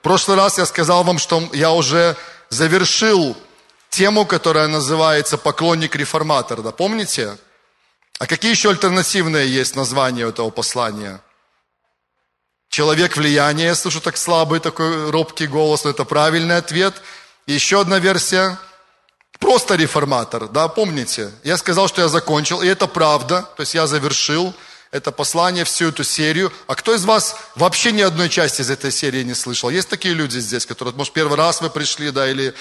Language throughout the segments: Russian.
В прошлый раз я сказал вам, что я уже завершил тему, которая называется «Поклонник-реформатор». Да, помните? А какие еще альтернативные есть названия этого послания? Человек влияния, я слышу так слабый такой робкий голос, но это правильный ответ. И еще одна версия – Просто реформатор, да, помните? Я сказал, что я закончил, и это правда, то есть я завершил это послание, всю эту серию. А кто из вас вообще ни одной части из этой серии не слышал? Есть такие люди здесь, которые, может, первый раз вы пришли, да, или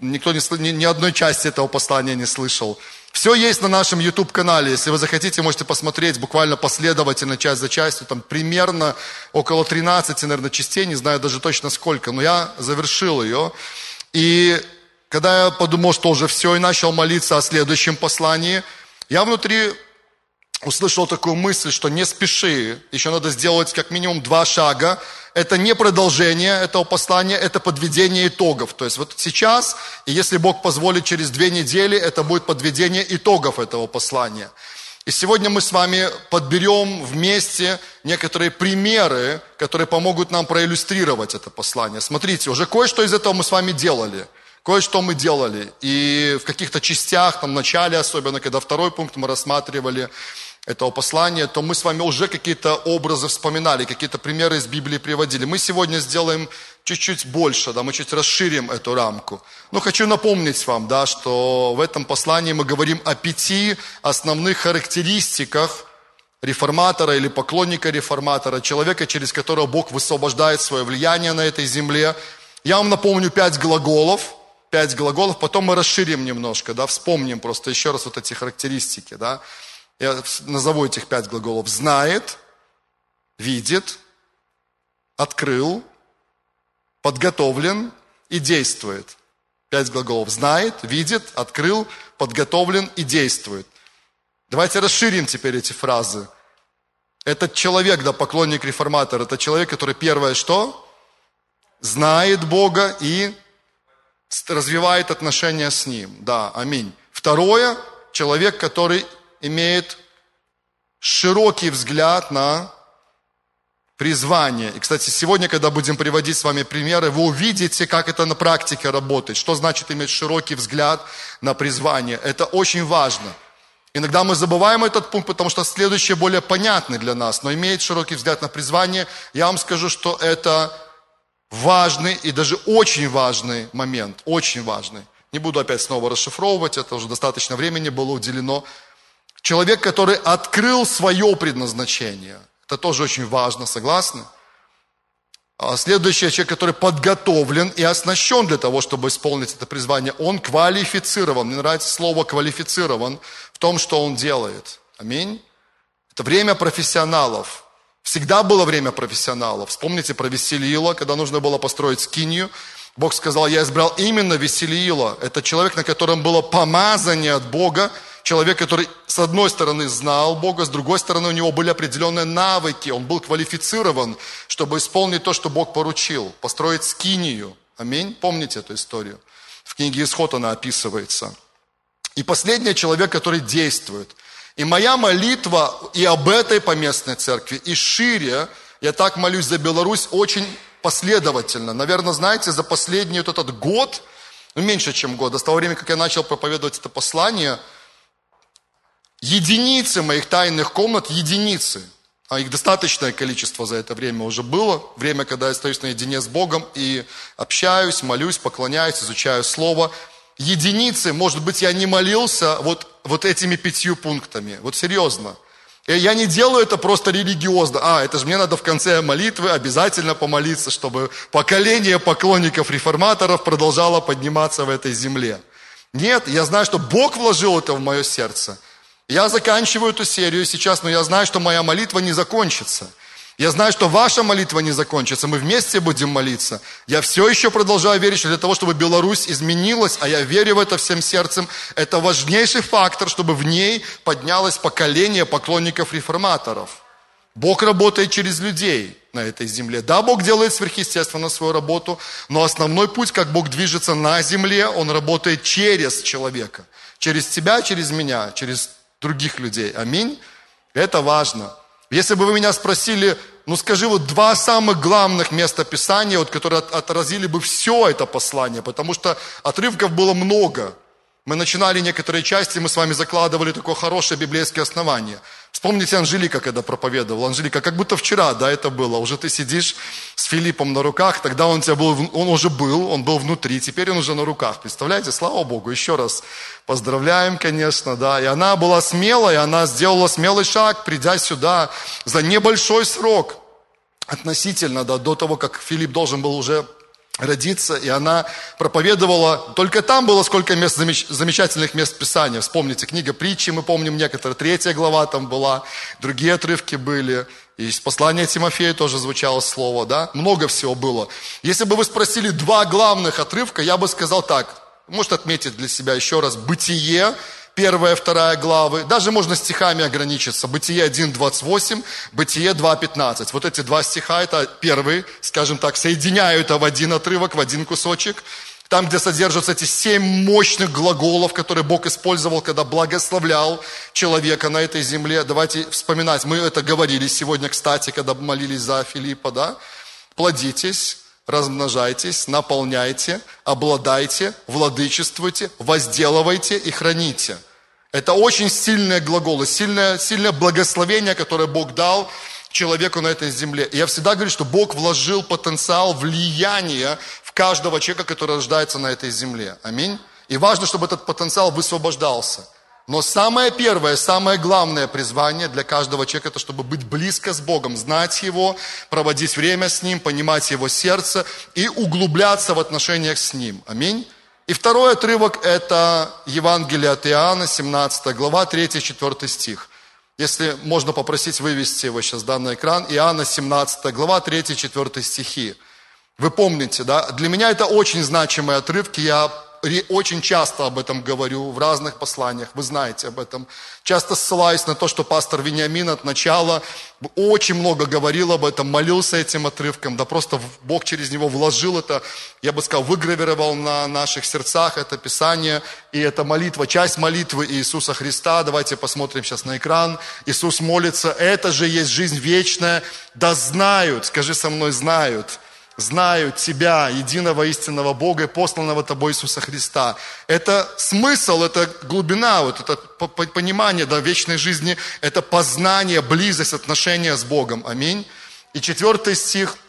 никто не, ни, ни одной части этого послания не слышал. Все есть на нашем YouTube-канале. Если вы захотите, можете посмотреть буквально последовательно, часть за частью. Там примерно около 13, наверное, частей, не знаю даже точно сколько. Но я завершил ее. И когда я подумал, что уже все, и начал молиться о следующем послании, я внутри услышал такую мысль, что не спеши, еще надо сделать как минимум два шага. Это не продолжение этого послания, это подведение итогов. То есть вот сейчас, и если Бог позволит, через две недели, это будет подведение итогов этого послания. И сегодня мы с вами подберем вместе некоторые примеры, которые помогут нам проиллюстрировать это послание. Смотрите, уже кое-что из этого мы с вами делали – Кое-что мы делали. И в каких-то частях, там в начале особенно, когда второй пункт мы рассматривали этого послания, то мы с вами уже какие-то образы вспоминали, какие-то примеры из Библии приводили. Мы сегодня сделаем чуть-чуть больше, да, мы чуть расширим эту рамку. Но хочу напомнить вам, да, что в этом послании мы говорим о пяти основных характеристиках реформатора или поклонника реформатора, человека, через которого Бог высвобождает свое влияние на этой земле. Я вам напомню пять глаголов – пять глаголов, потом мы расширим немножко, да, вспомним просто еще раз вот эти характеристики, да. Я назову этих пять глаголов. Знает, видит, открыл, подготовлен и действует. Пять глаголов. Знает, видит, открыл, подготовлен и действует. Давайте расширим теперь эти фразы. Этот человек, да, поклонник реформатор, это человек, который первое что? Знает Бога и развивает отношения с Ним. Да, аминь. Второе, человек, который имеет широкий взгляд на призвание. И, кстати, сегодня, когда будем приводить с вами примеры, вы увидите, как это на практике работает. Что значит иметь широкий взгляд на призвание. Это очень важно. Иногда мы забываем этот пункт, потому что следующее более понятный для нас. Но иметь широкий взгляд на призвание, я вам скажу, что это важный и даже очень важный момент, очень важный. Не буду опять снова расшифровывать, это уже достаточно времени было уделено. Человек, который открыл свое предназначение. Это тоже очень важно, согласны? А следующий человек, который подготовлен и оснащен для того, чтобы исполнить это призвание, он квалифицирован. Мне нравится слово квалифицирован в том, что он делает. Аминь. Это время профессионалов. Всегда было время профессионалов. Вспомните про Веселиила, когда нужно было построить скинию. Бог сказал, я избрал именно Веселиила. Это человек, на котором было помазание от Бога. Человек, который с одной стороны знал Бога, с другой стороны у него были определенные навыки. Он был квалифицирован, чтобы исполнить то, что Бог поручил. Построить скинию. Аминь. Помните эту историю? В книге Исход она описывается. И последний человек, который действует – и моя молитва и об этой поместной церкви, и шире, я так молюсь за Беларусь очень последовательно. Наверное, знаете, за последний вот этот год, ну меньше, чем год, с того времени, как я начал проповедовать это послание, единицы моих тайных комнат, единицы, а их достаточное количество за это время уже было, время, когда я остаюсь наедине с Богом и общаюсь, молюсь, поклоняюсь, изучаю Слово – единицы, может быть, я не молился вот, вот этими пятью пунктами. Вот серьезно. И я не делаю это просто религиозно. А, это же мне надо в конце молитвы обязательно помолиться, чтобы поколение поклонников реформаторов продолжало подниматься в этой земле. Нет, я знаю, что Бог вложил это в мое сердце. Я заканчиваю эту серию сейчас, но я знаю, что моя молитва не закончится. Я знаю, что ваша молитва не закончится, мы вместе будем молиться. Я все еще продолжаю верить, что для того, чтобы Беларусь изменилась, а я верю в это всем сердцем, это важнейший фактор, чтобы в ней поднялось поколение поклонников-реформаторов. Бог работает через людей на этой земле. Да, Бог делает сверхъестественно свою работу, но основной путь, как Бог движется на земле, Он работает через человека. Через тебя, через меня, через других людей. Аминь. Это важно. Если бы вы меня спросили, ну скажи, вот два самых главных места Писания, вот, которые отразили бы все это послание, потому что отрывков было много. Мы начинали некоторые части, мы с вами закладывали такое хорошее библейское основание. Вспомните Анжелика, когда проповедовал. Анжелика, как будто вчера, да, это было. Уже ты сидишь с Филиппом на руках, тогда он, тебя был, он уже был, он был внутри, теперь он уже на руках. Представляете, слава Богу, еще раз поздравляем, конечно, да. И она была смелая, она сделала смелый шаг, придя сюда за небольшой срок относительно, да, до того, как Филипп должен был уже родиться, и она проповедовала, только там было сколько мест, замечательных мест Писания. Вспомните, книга притчи, мы помним некоторые, третья глава там была, другие отрывки были, и из послания Тимофея тоже звучало слово, да, много всего было. Если бы вы спросили два главных отрывка, я бы сказал так, может отметить для себя еще раз, «Бытие», первая, вторая главы. Даже можно стихами ограничиться. Бытие 1.28, Бытие 2.15. Вот эти два стиха, это первый, скажем так, соединяют в один отрывок, в один кусочек. Там, где содержатся эти семь мощных глаголов, которые Бог использовал, когда благословлял человека на этой земле. Давайте вспоминать. Мы это говорили сегодня, кстати, когда молились за Филиппа, да? Плодитесь, размножайтесь, наполняйте, обладайте, владычествуйте, возделывайте и храните. Это очень сильные глаголы, сильное, сильное благословение, которое Бог дал человеку на этой земле. И я всегда говорю, что Бог вложил потенциал влияния в каждого человека, который рождается на этой земле. Аминь. И важно, чтобы этот потенциал высвобождался. Но самое первое, самое главное призвание для каждого человека, это чтобы быть близко с Богом, знать Его, проводить время с Ним, понимать Его сердце и углубляться в отношениях с Ним. Аминь. И второй отрывок – это Евангелие от Иоанна, 17 глава, 3-4 стих. Если можно попросить вывести его сейчас да, на экран. Иоанна, 17 глава, 3-4 стихи. Вы помните, да? Для меня это очень значимые отрывки. Я очень часто об этом говорю в разных посланиях, вы знаете об этом. Часто ссылаюсь на то, что пастор Вениамин от начала очень много говорил об этом, молился этим отрывком, да просто Бог через него вложил это, я бы сказал, выгравировал на наших сердцах это Писание, и это молитва, часть молитвы Иисуса Христа, давайте посмотрим сейчас на экран. Иисус молится, это же есть жизнь вечная, да знают, скажи со мной, знают, знают Тебя, единого истинного Бога и посланного Тобой Иисуса Христа. Это смысл, это глубина, вот это понимание да, вечной жизни, это познание, близость, отношения с Богом. Аминь. И четвертый стих –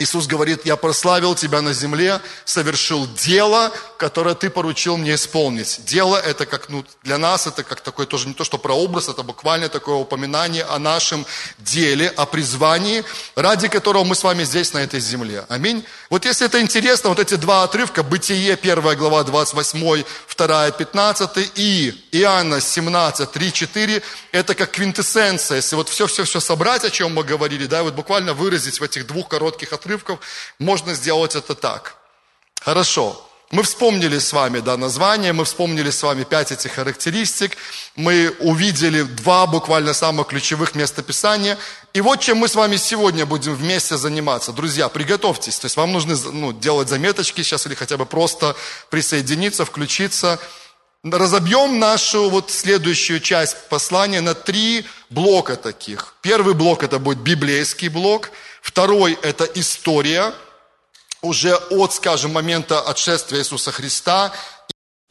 Иисус говорит, я прославил тебя на земле, совершил дело, которое ты поручил мне исполнить. Дело это как, ну, для нас это как такой тоже не то, что прообраз, это буквально такое упоминание о нашем деле, о призвании, ради которого мы с вами здесь, на этой земле. Аминь. Вот если это интересно, вот эти два отрывка, Бытие, 1 глава, 28, 2, 15 и Иоанна 17, 3, 4, это как квинтэссенция. Если вот все-все-все собрать, о чем мы говорили, да, вот буквально выразить в этих двух коротких отрывках, отрывков, можно сделать это так. Хорошо. Мы вспомнили с вами да, название, мы вспомнили с вами пять этих характеристик, мы увидели два буквально самых ключевых места Писания. И вот чем мы с вами сегодня будем вместе заниматься. Друзья, приготовьтесь. То есть вам нужно ну, делать заметочки сейчас или хотя бы просто присоединиться, включиться. Разобьем нашу вот следующую часть послания на три блока таких. Первый блок это будет библейский блок – Второй – это история уже от, скажем, момента отшествия Иисуса Христа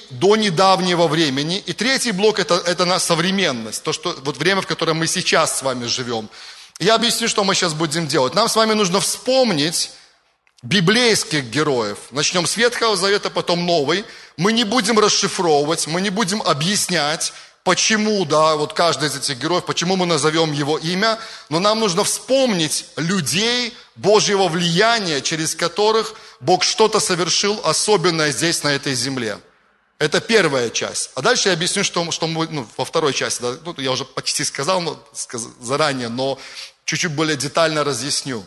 до недавнего времени. И третий блок это, – это на современность, то, что, вот время, в котором мы сейчас с вами живем. Я объясню, что мы сейчас будем делать. Нам с вами нужно вспомнить библейских героев. Начнем с Ветхого Завета, потом Новый. Мы не будем расшифровывать, мы не будем объяснять, почему, да, вот каждый из этих героев, почему мы назовем его имя, но нам нужно вспомнить людей Божьего влияния, через которых Бог что-то совершил особенное здесь, на этой земле. Это первая часть. А дальше я объясню, что, что мы, ну, во второй части, да, ну, я уже почти сказал но, сказ, заранее, но чуть-чуть более детально разъясню.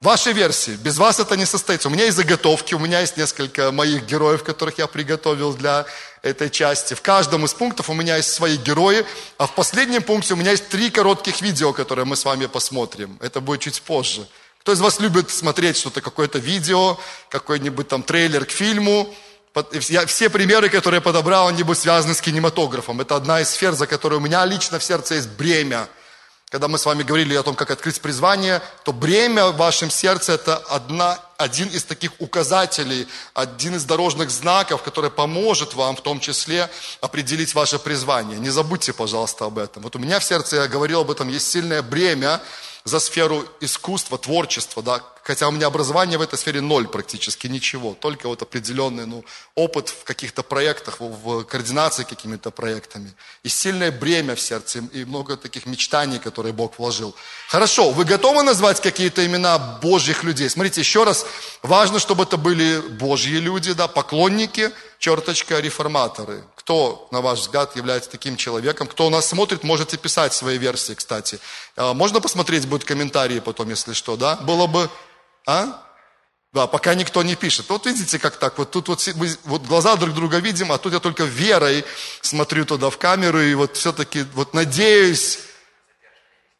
Ваши версии. Без вас это не состоится. У меня есть заготовки, у меня есть несколько моих героев, которых я приготовил для этой части. В каждом из пунктов у меня есть свои герои, а в последнем пункте у меня есть три коротких видео, которые мы с вами посмотрим. Это будет чуть позже. Кто из вас любит смотреть что-то, какое-то видео, какой-нибудь там трейлер к фильму? Я, все примеры, которые я подобрал, они будут связаны с кинематографом. Это одна из сфер, за которой у меня лично в сердце есть бремя. Когда мы с вами говорили о том, как открыть призвание, то бремя в вашем сердце – это одна, один из таких указателей, один из дорожных знаков, который поможет вам в том числе определить ваше призвание. Не забудьте, пожалуйста, об этом. Вот у меня в сердце, я говорил об этом, есть сильное бремя за сферу искусства, творчества, да, Хотя у меня образование в этой сфере ноль практически, ничего. Только вот определенный ну, опыт в каких-то проектах, в, координации какими-то проектами. И сильное бремя в сердце, и много таких мечтаний, которые Бог вложил. Хорошо, вы готовы назвать какие-то имена Божьих людей? Смотрите, еще раз, важно, чтобы это были Божьи люди, да, поклонники, черточка, реформаторы. Кто, на ваш взгляд, является таким человеком? Кто у нас смотрит, можете писать свои версии, кстати. А, можно посмотреть, будут комментарии потом, если что, да? Было бы а? Да, пока никто не пишет. Вот видите, как так, вот тут вот, мы, вот глаза друг друга видим, а тут я только верой смотрю туда в камеру, и вот все-таки вот надеюсь,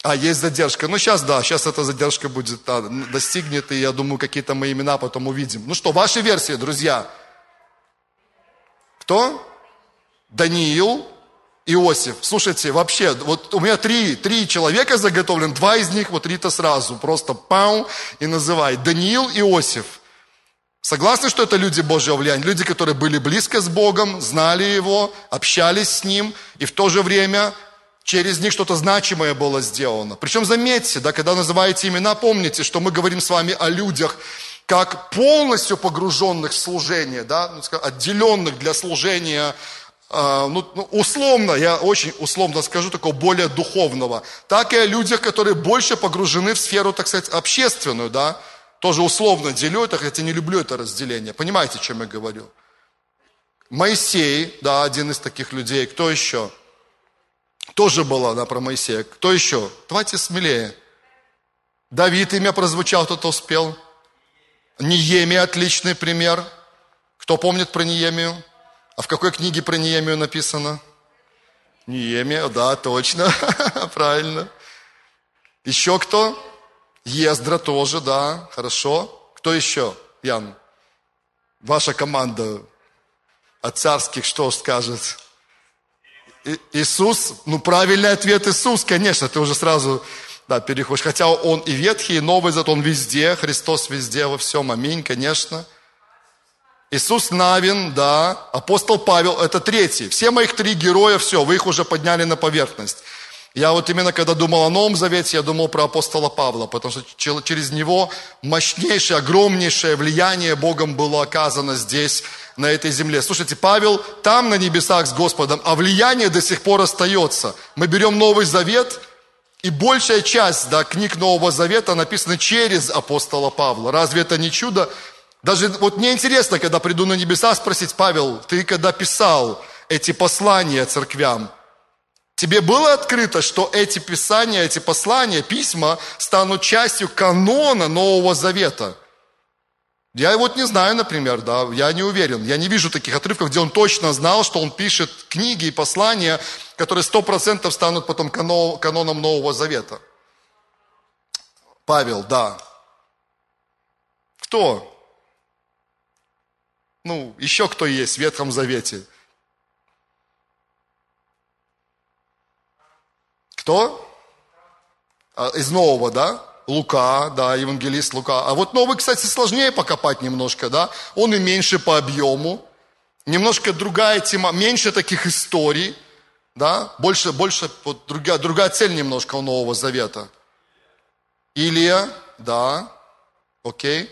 а, есть задержка. Ну, сейчас, да, сейчас эта задержка будет, да, достигнет, и я думаю, какие-то мои имена потом увидим. Ну что, ваши версии, друзья? Кто? Даниил, Иосиф. Слушайте, вообще, вот у меня три, три человека заготовлен, два из них, вот Рита сразу, просто пау и называй. Даниил, Иосиф. Согласны, что это люди Божьего влияния? Люди, которые были близко с Богом, знали Его, общались с Ним, и в то же время через них что-то значимое было сделано. Причем заметьте, да, когда называете имена, помните, что мы говорим с вами о людях, как полностью погруженных в служение, да, ну, отделенных для служения ну, ну, условно, я очень условно скажу, такого более духовного, так и о людях, которые больше погружены в сферу, так сказать, общественную, да, тоже условно делю это, хотя не люблю это разделение. Понимаете, о чем я говорю? Моисей, да, один из таких людей. Кто еще? Тоже было, да, про Моисея. Кто еще? Давайте смелее. Давид имя прозвучал, кто-то успел. Ниемия отличный пример. Кто помнит про Ниемию? А в какой книге про Неемию написано? Неемия, да, точно, правильно. Еще кто? Ездра тоже, да, хорошо. Кто еще, Ян? Ваша команда от царских что скажет? И, Иисус? Ну, правильный ответ Иисус, конечно, ты уже сразу да, переходишь. Хотя он и ветхий, и новый, зато он везде, Христос везде, во всем, аминь, конечно. Иисус Навин, да, апостол Павел, это третий. Все моих три героя, все, вы их уже подняли на поверхность. Я вот именно когда думал о Новом Завете, я думал про апостола Павла, потому что через него мощнейшее, огромнейшее влияние Богом было оказано здесь, на этой земле. Слушайте, Павел там на небесах с Господом, а влияние до сих пор остается. Мы берем Новый Завет, и большая часть да, книг Нового Завета написана через апостола Павла. Разве это не чудо? Даже вот мне интересно, когда приду на небеса, спросить, Павел, ты когда писал эти послания церквям, тебе было открыто, что эти писания, эти послания, письма станут частью канона Нового Завета? Я вот не знаю, например, да, я не уверен. Я не вижу таких отрывков, где он точно знал, что он пишет книги и послания, которые сто процентов станут потом каноном Нового Завета. Павел, да. Кто? Ну, еще кто есть в Ветхом Завете? Кто? А, из Нового, да? Лука, да, евангелист Лука. А вот Новый, кстати, сложнее покопать немножко, да? Он и меньше по объему. Немножко другая тема, меньше таких историй, да? Больше, больше, вот другая, другая цель немножко у Нового Завета. Илия, да, окей.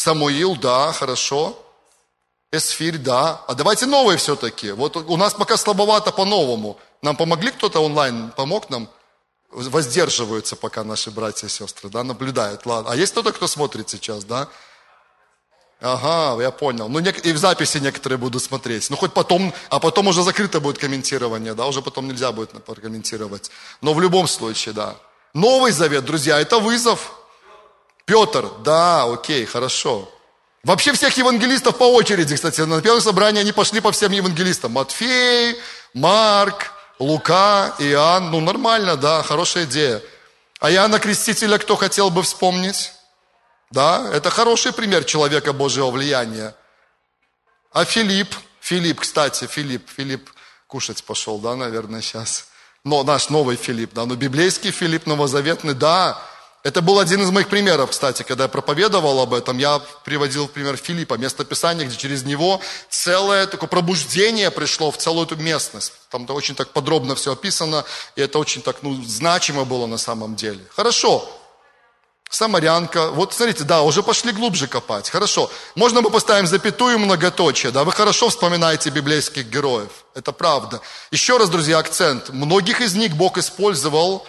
Самуил, да, хорошо. Эсфирь, да. А давайте новые все-таки. Вот у нас пока слабовато по-новому. Нам помогли кто-то онлайн? Помог нам? Воздерживаются пока наши братья и сестры, да, наблюдают. Ладно. А есть кто-то, кто смотрит сейчас, да? Ага, я понял. Ну, и в записи некоторые будут смотреть. Ну, хоть потом, а потом уже закрыто будет комментирование, да, уже потом нельзя будет прокомментировать. Но в любом случае, да. Новый завет, друзья, это вызов. Петр, да, окей, хорошо. Вообще всех евангелистов по очереди, кстати, на первом собрании они пошли по всем евангелистам. Матфей, Марк, Лука, Иоанн. Ну, нормально, да, хорошая идея. А Иоанна Крестителя кто хотел бы вспомнить? Да, это хороший пример человека Божьего влияния. А Филипп, Филипп, кстати, Филипп, Филипп кушать пошел, да, наверное, сейчас. но наш новый Филипп, да, но библейский Филипп новозаветный, да, это был один из моих примеров, кстати, когда я проповедовал об этом, я приводил пример Филиппа, место Писания, где через него целое такое пробуждение пришло в целую эту местность. Там -то очень так подробно все описано, и это очень так, ну, значимо было на самом деле. Хорошо, Самарянка. Вот смотрите, да, уже пошли глубже копать. Хорошо. Можно мы поставим запятую многоточие, да? Вы хорошо вспоминаете библейских героев. Это правда. Еще раз, друзья, акцент. Многих из них Бог использовал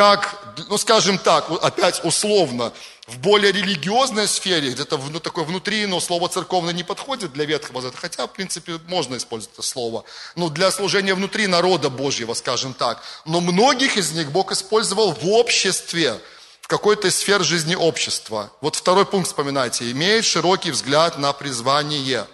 как, ну скажем так, опять условно, в более религиозной сфере, где-то ну, такой внутри, но слово церковное не подходит для Ветхого Завета, хотя, в принципе, можно использовать это слово, ну, для служения внутри народа Божьего, скажем так. Но многих из них Бог использовал в обществе, какой-то сфер жизни общества. Вот второй пункт вспоминайте. Имеет широкий взгляд на призвание.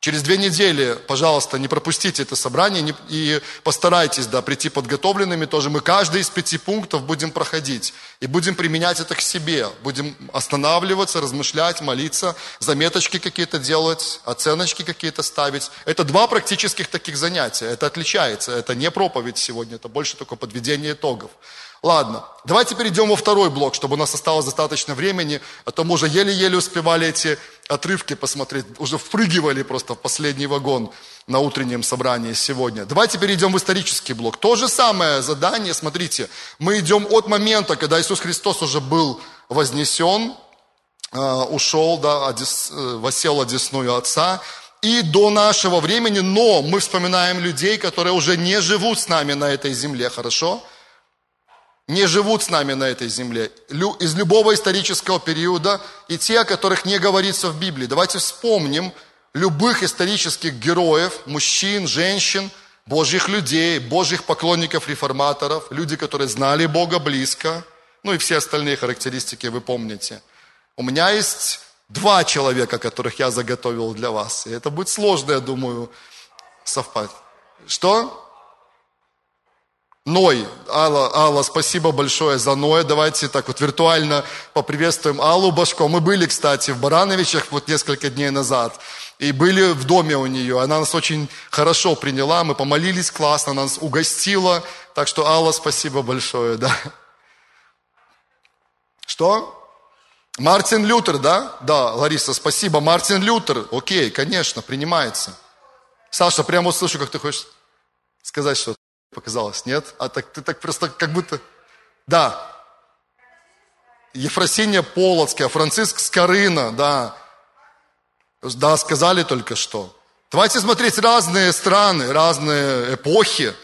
Через две недели, пожалуйста, не пропустите это собрание и постарайтесь да, прийти подготовленными тоже. Мы каждый из пяти пунктов будем проходить и будем применять это к себе. Будем останавливаться, размышлять, молиться, заметочки какие-то делать, оценочки какие-то ставить. Это два практических таких занятия. Это отличается. Это не проповедь сегодня, это больше такое подведение итогов. Ладно, давайте перейдем во второй блок, чтобы у нас осталось достаточно времени, а то мы уже еле-еле успевали эти отрывки посмотреть, уже впрыгивали просто в последний вагон на утреннем собрании сегодня. Давайте перейдем в исторический блок. То же самое задание, смотрите, мы идем от момента, когда Иисус Христос уже был вознесен, э, ушел, да, э, восел одесную Отца, и до нашего времени, но мы вспоминаем людей, которые уже не живут с нами на этой земле, хорошо? Хорошо? Не живут с нами на этой земле, из любого исторического периода, и те, о которых не говорится в Библии. Давайте вспомним любых исторических героев, мужчин, женщин, Божьих людей, Божьих поклонников, реформаторов, люди, которые знали Бога близко, ну и все остальные характеристики вы помните. У меня есть два человека, которых я заготовил для вас, и это будет сложно, я думаю, совпасть. Что? Ной. Алла, Алла, спасибо большое за Ноя. Давайте так вот виртуально поприветствуем Аллу Башко. Мы были, кстати, в Барановичах вот несколько дней назад. И были в доме у нее. Она нас очень хорошо приняла. Мы помолились классно, она нас угостила. Так что, Алла, спасибо большое, да. Что? Мартин Лютер, да? Да, Лариса, спасибо. Мартин Лютер. Окей, конечно, принимается. Саша, прямо вот слышу, как ты хочешь сказать что-то. Показалось, нет? А так ты так просто как будто... Да. Ефросиния Полоцкая, Франциск Скорына, да. Да, сказали только что. Давайте смотреть разные страны, разные эпохи.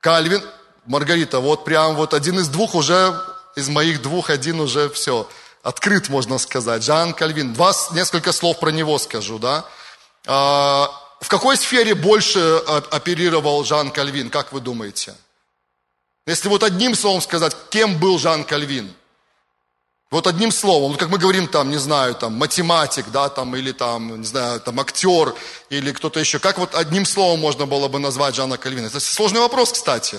Кальвин, Маргарита, вот прям вот один из двух уже, из моих двух один уже все, открыт, можно сказать. Жан Кальвин. Два, несколько слов про него скажу, да. В какой сфере больше э, оперировал Жан Кальвин, как вы думаете? Если вот одним словом сказать, кем был Жан Кальвин? Вот одним словом, как мы говорим там, не знаю, там, математик, да, там, или там, не знаю, там, актер, или кто-то еще. Как вот одним словом можно было бы назвать Жана Кальвина? Это сложный вопрос, кстати.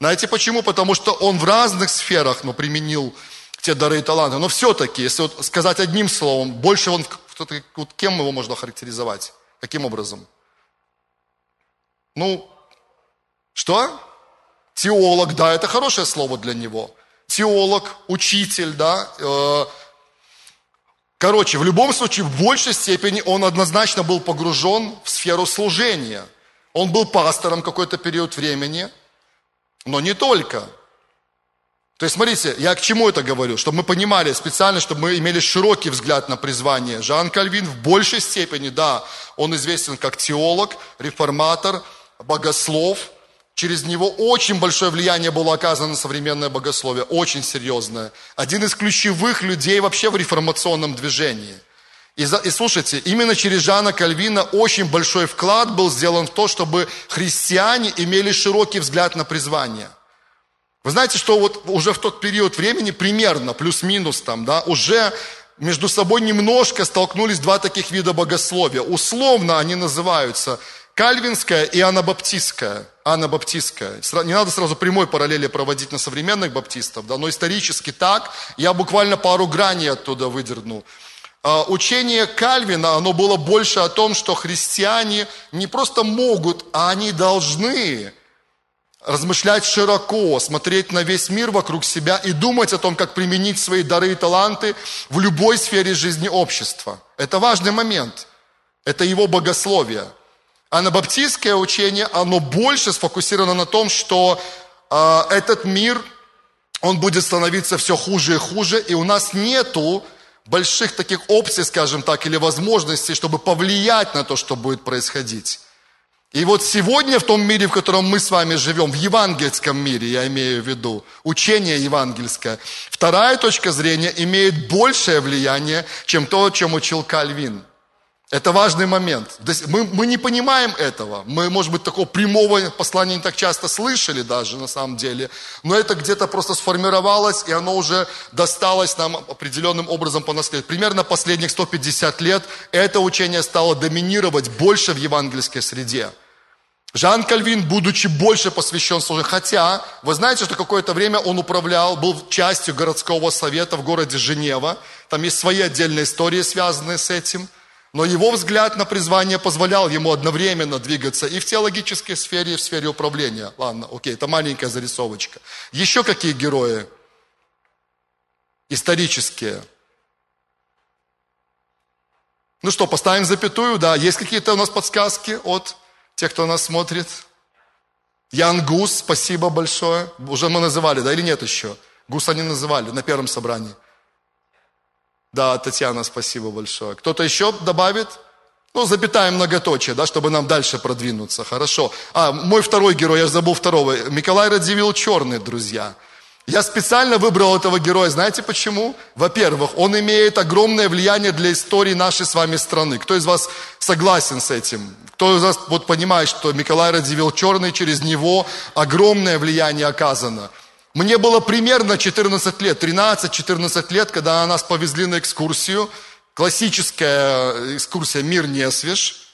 Знаете почему? Потому что он в разных сферах, ну, применил те дары и таланты. Но все-таки, если вот сказать одним словом, больше он, вот кем его можно характеризовать? Каким образом? Ну, что? Теолог, да, это хорошее слово для него. Теолог, учитель, да. Э, короче, в любом случае, в большей степени он однозначно был погружен в сферу служения. Он был пастором какой-то период времени, но не только. То есть, смотрите, я к чему это говорю? Чтобы мы понимали специально, чтобы мы имели широкий взгляд на призвание. Жан Кальвин в большей степени, да, он известен как теолог, реформатор, богослов. Через него очень большое влияние было оказано на современное богословие, очень серьезное. Один из ключевых людей вообще в реформационном движении. И, и слушайте, именно через Жана Кальвина очень большой вклад был сделан в то, чтобы христиане имели широкий взгляд на призвание – вы знаете, что вот уже в тот период времени, примерно, плюс-минус там, да, уже между собой немножко столкнулись два таких вида богословия. Условно они называются кальвинская и анабаптистская. Анабаптистская. Не надо сразу прямой параллели проводить на современных баптистов, да, но исторически так. Я буквально пару граней оттуда выдерну. А, учение Кальвина, оно было больше о том, что христиане не просто могут, а они должны размышлять широко, смотреть на весь мир вокруг себя и думать о том, как применить свои дары и таланты в любой сфере жизни общества. Это важный момент. Это его богословие. Анабаптистское учение, оно больше сфокусировано на том, что э, этот мир, он будет становиться все хуже и хуже, и у нас нету больших таких опций, скажем так, или возможностей, чтобы повлиять на то, что будет происходить. И вот сегодня в том мире, в котором мы с вами живем, в евангельском мире, я имею в виду, учение евангельское, вторая точка зрения имеет большее влияние, чем то, чем учил Кальвин. Это важный момент. Мы, мы не понимаем этого. Мы, может быть, такого прямого послания не так часто слышали даже на самом деле. Но это где-то просто сформировалось, и оно уже досталось нам определенным образом по наследству. Примерно последних 150 лет это учение стало доминировать больше в евангельской среде. Жан Кальвин, будучи больше посвящен служению, хотя, вы знаете, что какое-то время он управлял, был частью городского совета в городе Женева, там есть свои отдельные истории, связанные с этим, но его взгляд на призвание позволял ему одновременно двигаться и в теологической сфере, и в сфере управления. Ладно, окей, это маленькая зарисовочка. Еще какие герои? Исторические. Ну что, поставим запятую, да, есть какие-то у нас подсказки от те, кто нас смотрит. Ян Гус, спасибо большое. Уже мы называли, да, или нет еще? Гуса не называли на первом собрании. Да, Татьяна, спасибо большое. Кто-то еще добавит? Ну, запятая многоточие, да, чтобы нам дальше продвинуться. Хорошо. А, мой второй герой, я забыл второго. Николай Радзивилл Черный, друзья. Я специально выбрал этого героя, знаете почему? Во-первых, он имеет огромное влияние для истории нашей с вами страны. Кто из вас согласен с этим? Кто из вас вот понимает, что Николай Радзивилл Черный, через него огромное влияние оказано? Мне было примерно 14 лет, 13-14 лет, когда нас повезли на экскурсию, классическая экскурсия «Мир Несвеж».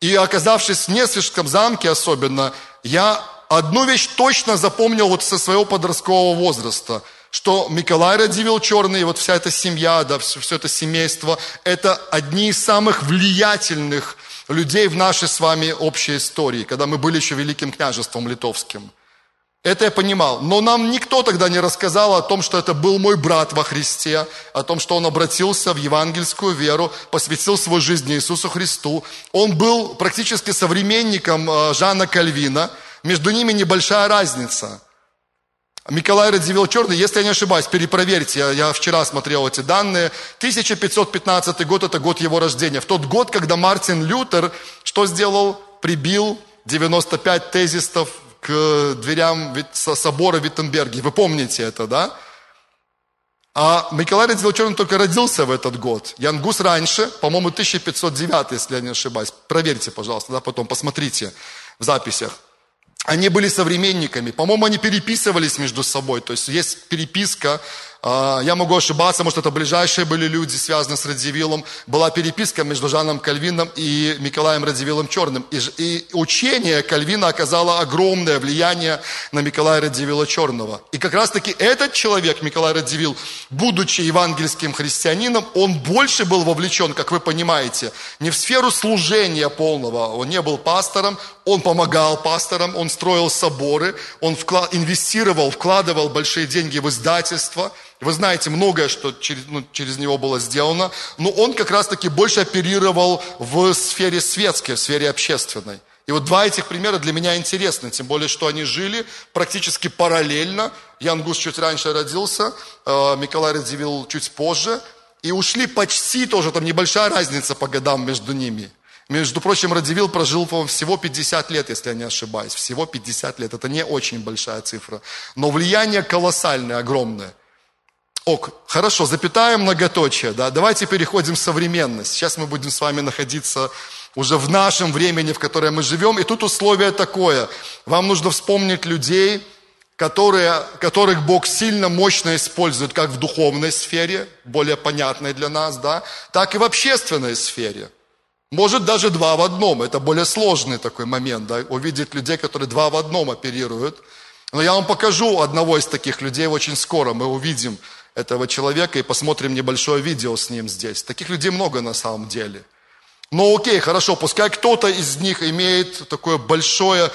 И оказавшись в Несвежском замке особенно, я одну вещь точно запомнил вот со своего подросткового возраста, что Николай Радивил Черный, вот вся эта семья, да, все, все это семейство, это одни из самых влиятельных людей в нашей с вами общей истории, когда мы были еще Великим княжеством литовским. Это я понимал. Но нам никто тогда не рассказал о том, что это был мой брат во Христе, о том, что он обратился в евангельскую веру, посвятил свою жизнь Иисусу Христу. Он был практически современником э, Жана Кальвина – между ними небольшая разница. Николай Радзивилл Черный, если я не ошибаюсь, перепроверьте, я, я вчера смотрел эти данные, 1515 год – это год его рождения. В тот год, когда Мартин Лютер что сделал? Прибил 95 тезистов к дверям собора в Виттенберге. Вы помните это, да? А Николай Радзивилл Черный только родился в этот год. Ян Гус раньше, по-моему, 1509, если я не ошибаюсь. Проверьте, пожалуйста, да, потом посмотрите в записях. Они были современниками. По-моему, они переписывались между собой. То есть есть переписка я могу ошибаться, может, это ближайшие были люди, связанные с Радзивиллом. Была переписка между Жаном Кальвином и Николаем Радзивиллом Черным. И, и учение Кальвина оказало огромное влияние на Николая Радзивилла Черного. И как раз-таки этот человек, Николай Радзивилл, будучи евангельским христианином, он больше был вовлечен, как вы понимаете, не в сферу служения полного. Он не был пастором, он помогал пасторам, он строил соборы, он вклад, инвестировал, вкладывал большие деньги в издательство – вы знаете многое, что через, ну, через него было сделано, но он как раз-таки больше оперировал в сфере светской, в сфере общественной. И вот два этих примера для меня интересны, тем более, что они жили практически параллельно. Ян Гус чуть раньше родился, э, Николай Радзивилл чуть позже. И ушли почти тоже, там небольшая разница по годам между ними. Между прочим, Радивил прожил, по всего 50 лет, если я не ошибаюсь. Всего 50 лет. Это не очень большая цифра. Но влияние колоссальное, огромное. Ок, хорошо, запятая многоточие, да, давайте переходим в современность. Сейчас мы будем с вами находиться уже в нашем времени, в котором мы живем. И тут условие такое. Вам нужно вспомнить людей, которые, которых Бог сильно, мощно использует, как в духовной сфере, более понятной для нас, да, так и в общественной сфере. Может даже два в одном. Это более сложный такой момент, да, увидеть людей, которые два в одном оперируют. Но я вам покажу одного из таких людей очень скоро. Мы увидим, этого человека и посмотрим небольшое видео с ним здесь. Таких людей много на самом деле. Но окей, хорошо, пускай кто-то из них имеет такое большое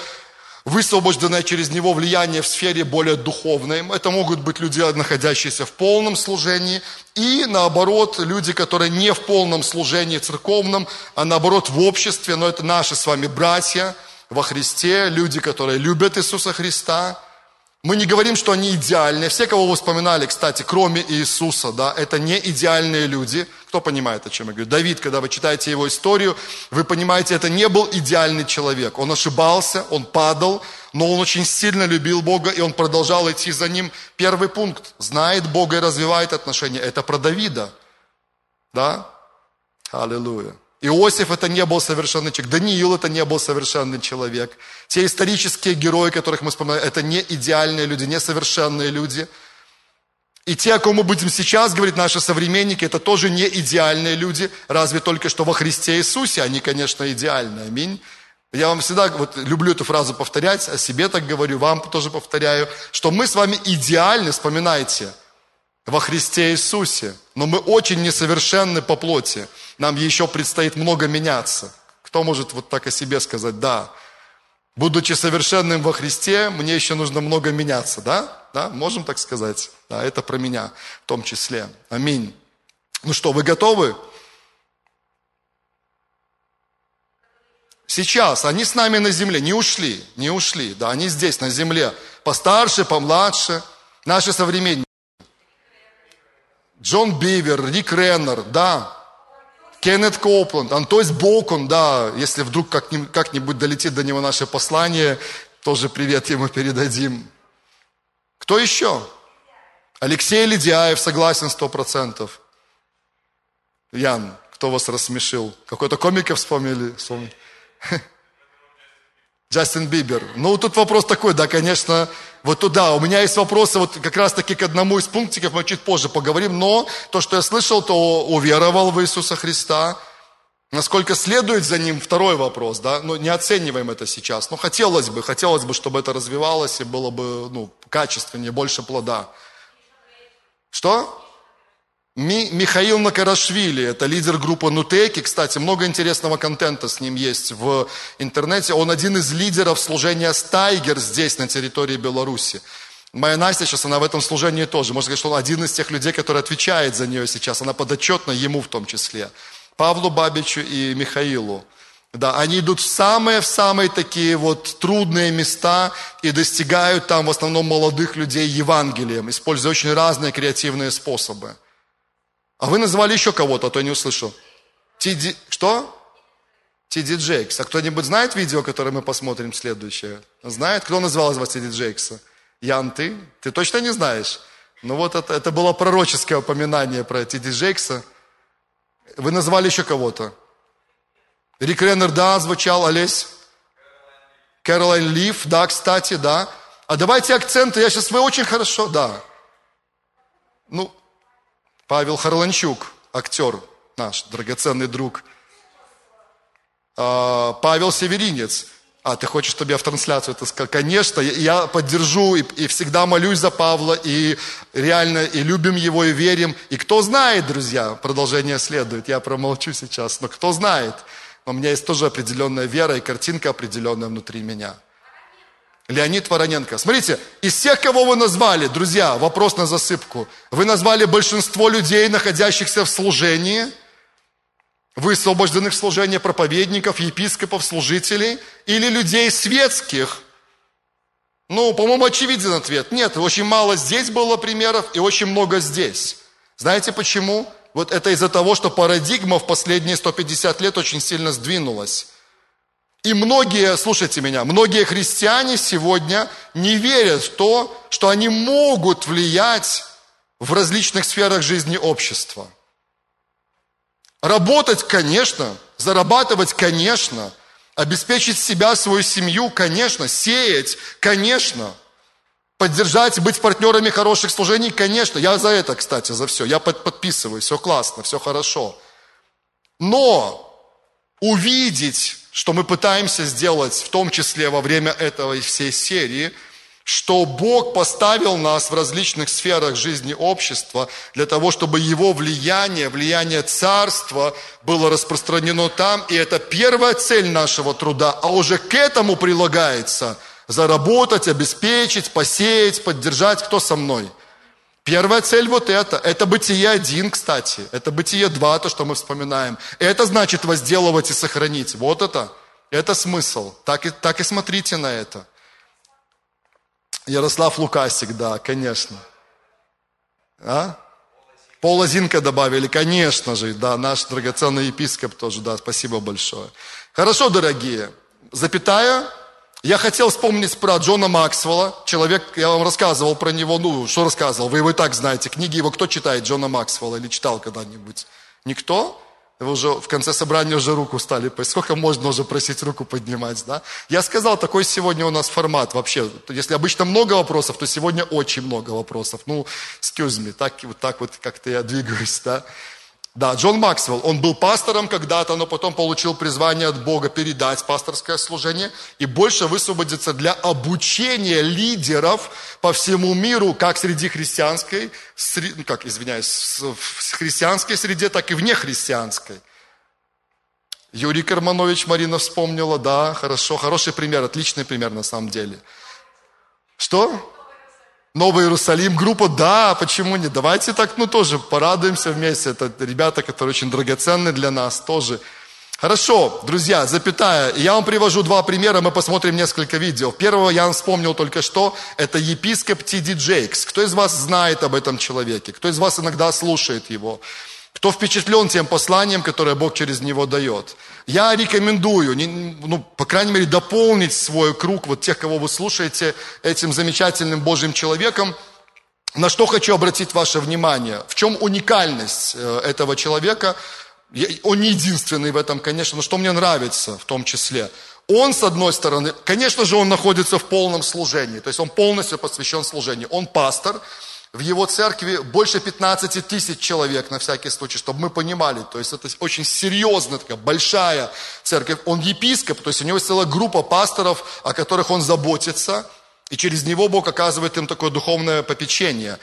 высвобожденное через него влияние в сфере более духовной. Это могут быть люди, находящиеся в полном служении, и наоборот, люди, которые не в полном служении церковном, а наоборот в обществе, но это наши с вами братья во Христе, люди, которые любят Иисуса Христа – мы не говорим, что они идеальные. Все, кого вы вспоминали, кстати, кроме Иисуса, да, это не идеальные люди. Кто понимает, о чем я говорю? Давид, когда вы читаете его историю, вы понимаете, это не был идеальный человек. Он ошибался, он падал, но он очень сильно любил Бога, и он продолжал идти за ним. Первый пункт. Знает Бога и развивает отношения. Это про Давида. Да? Аллилуйя. Иосиф это не был совершенный человек, Даниил это не был совершенный человек. Те исторические герои, которых мы вспоминаем, это не идеальные люди, не совершенные люди. И те, о ком мы будем сейчас говорить, наши современники, это тоже не идеальные люди, разве только что во Христе Иисусе они, конечно, идеальны. Аминь. Я вам всегда вот, люблю эту фразу повторять, о себе так говорю, вам тоже повторяю, что мы с вами идеальны, вспоминайте, во Христе Иисусе, но мы очень несовершенны по плоти. Нам еще предстоит много меняться. Кто может вот так о себе сказать? Да. Будучи совершенным во Христе, мне еще нужно много меняться, да? Да, можем так сказать? Да, это про меня в том числе. Аминь. Ну что, вы готовы? Сейчас, они с нами на земле, не ушли, не ушли, да, они здесь, на земле, постарше, помладше, наши современники. Джон Бивер, Рик Реннер, да, Кеннет Копланд, Антойс Бокун, да, если вдруг как-нибудь долетит до него наше послание, тоже привет ему передадим. Кто еще? Алексей Ледяев, согласен, сто процентов. Ян, кто вас рассмешил? Какой-то комика вспомнили? вспомнили? Джастин Бибер. Ну, тут вопрос такой, да, конечно, вот туда. У меня есть вопросы вот как раз таки к одному из пунктиков, мы чуть позже поговорим, но то, что я слышал, то уверовал в Иисуса Христа. Насколько следует за ним, второй вопрос, да, но не оцениваем это сейчас. Но хотелось бы, хотелось бы, чтобы это развивалось и было бы, ну, качественнее, больше плода. Что? Ми, Михаил Накарашвили, это лидер группы Нутеки, кстати, много интересного контента с ним есть в интернете. Он один из лидеров служения Стайгер здесь, на территории Беларуси. Моя Настя сейчас, она в этом служении тоже. Можно сказать, что он один из тех людей, который отвечает за нее сейчас. Она подотчетна ему в том числе. Павлу Бабичу и Михаилу. Да, они идут в самые, в самые такие вот трудные места и достигают там в основном молодых людей Евангелием, используя очень разные креативные способы. А вы назвали еще кого-то, а то я не услышал. Ти Ди... Что? Ти Ди Джейкс. А кто-нибудь знает видео, которое мы посмотрим следующее? Знает? Кто назвал из вас Ти Ди Джейкса? Ян, ты? Ты точно не знаешь? Ну вот это, это было пророческое упоминание про Ти Ди Джейкса. Вы назвали еще кого-то? Рик Реннер, да, звучал, Олесь? Кэролайн Лиф, да, кстати, да. А давайте акценты, я сейчас, вы очень хорошо, да. Ну, Павел Харланчук, актер наш, драгоценный друг. А, Павел Северинец. А, ты хочешь, чтобы я в трансляцию это сказал? Конечно, я поддержу и, и всегда молюсь за Павла, и реально, и любим его, и верим. И кто знает, друзья, продолжение следует, я промолчу сейчас, но кто знает. Но у меня есть тоже определенная вера и картинка определенная внутри меня. Леонид Вороненко. Смотрите, из всех, кого вы назвали, друзья, вопрос на засыпку. Вы назвали большинство людей, находящихся в служении, высвобожденных в служение проповедников, епископов, служителей, или людей светских. Ну, по-моему, очевиден ответ. Нет, очень мало здесь было примеров и очень много здесь. Знаете почему? Вот это из-за того, что парадигма в последние 150 лет очень сильно сдвинулась. И многие, слушайте меня, многие христиане сегодня не верят в то, что они могут влиять в различных сферах жизни общества. Работать, конечно, зарабатывать, конечно, обеспечить себя, свою семью, конечно, сеять, конечно, поддержать, быть партнерами хороших служений, конечно. Я за это, кстати, за все. Я подписываю, все классно, все хорошо. Но увидеть что мы пытаемся сделать, в том числе во время этой всей серии, что Бог поставил нас в различных сферах жизни общества для того, чтобы Его влияние, влияние Царства было распространено там. И это первая цель нашего труда, а уже к этому прилагается Заработать, обеспечить, посеять, поддержать. Кто со мной? Первая цель вот это. Это бытие один, кстати. Это бытие два, то, что мы вспоминаем. Это значит возделывать и сохранить. Вот это. Это смысл. Так и, так и смотрите на это. Ярослав Лукасик, да, конечно. А? Пола Зинка добавили, конечно же, да, наш драгоценный епископ тоже, да, спасибо большое. Хорошо, дорогие, запятая, я хотел вспомнить про Джона Максвелла. Человек, я вам рассказывал про него, ну, что рассказывал, вы его и так знаете. Книги его кто читает, Джона Максвелла, или читал когда-нибудь? Никто? Вы уже в конце собрания уже руку стали, сколько можно уже просить руку поднимать, да? Я сказал, такой сегодня у нас формат вообще. Если обычно много вопросов, то сегодня очень много вопросов. Ну, excuse me, так, вот так вот как-то я двигаюсь, да? Да, Джон Максвелл, он был пастором когда-то, но потом получил призвание от Бога передать пасторское служение и больше высвободиться для обучения лидеров по всему миру, как среди христианской, среди, ну как, извиняюсь, в христианской среде, так и вне христианской. Юрий Карманович Марина вспомнила, да, хорошо, хороший пример, отличный пример на самом деле. Что? Новый Иерусалим, группа, да, почему не? Давайте так, ну, тоже порадуемся вместе. Это ребята, которые очень драгоценны для нас тоже. Хорошо, друзья, запятая. Я вам привожу два примера, мы посмотрим несколько видео. Первого я вам вспомнил только что, это епископ Тиди Джейкс. Кто из вас знает об этом человеке? Кто из вас иногда слушает его? Кто впечатлен тем посланием, которое Бог через него дает? Я рекомендую, ну, по крайней мере, дополнить свой круг вот тех, кого вы слушаете, этим замечательным Божьим человеком. На что хочу обратить ваше внимание? В чем уникальность э, этого человека? Он не единственный в этом, конечно, но что мне нравится в том числе. Он, с одной стороны, конечно же, он находится в полном служении, то есть он полностью посвящен служению. Он пастор, в его церкви больше 15 тысяч человек на всякий случай, чтобы мы понимали. То есть это очень серьезная такая большая церковь. Он епископ, то есть у него есть целая группа пасторов, о которых он заботится. И через него Бог оказывает им такое духовное попечение.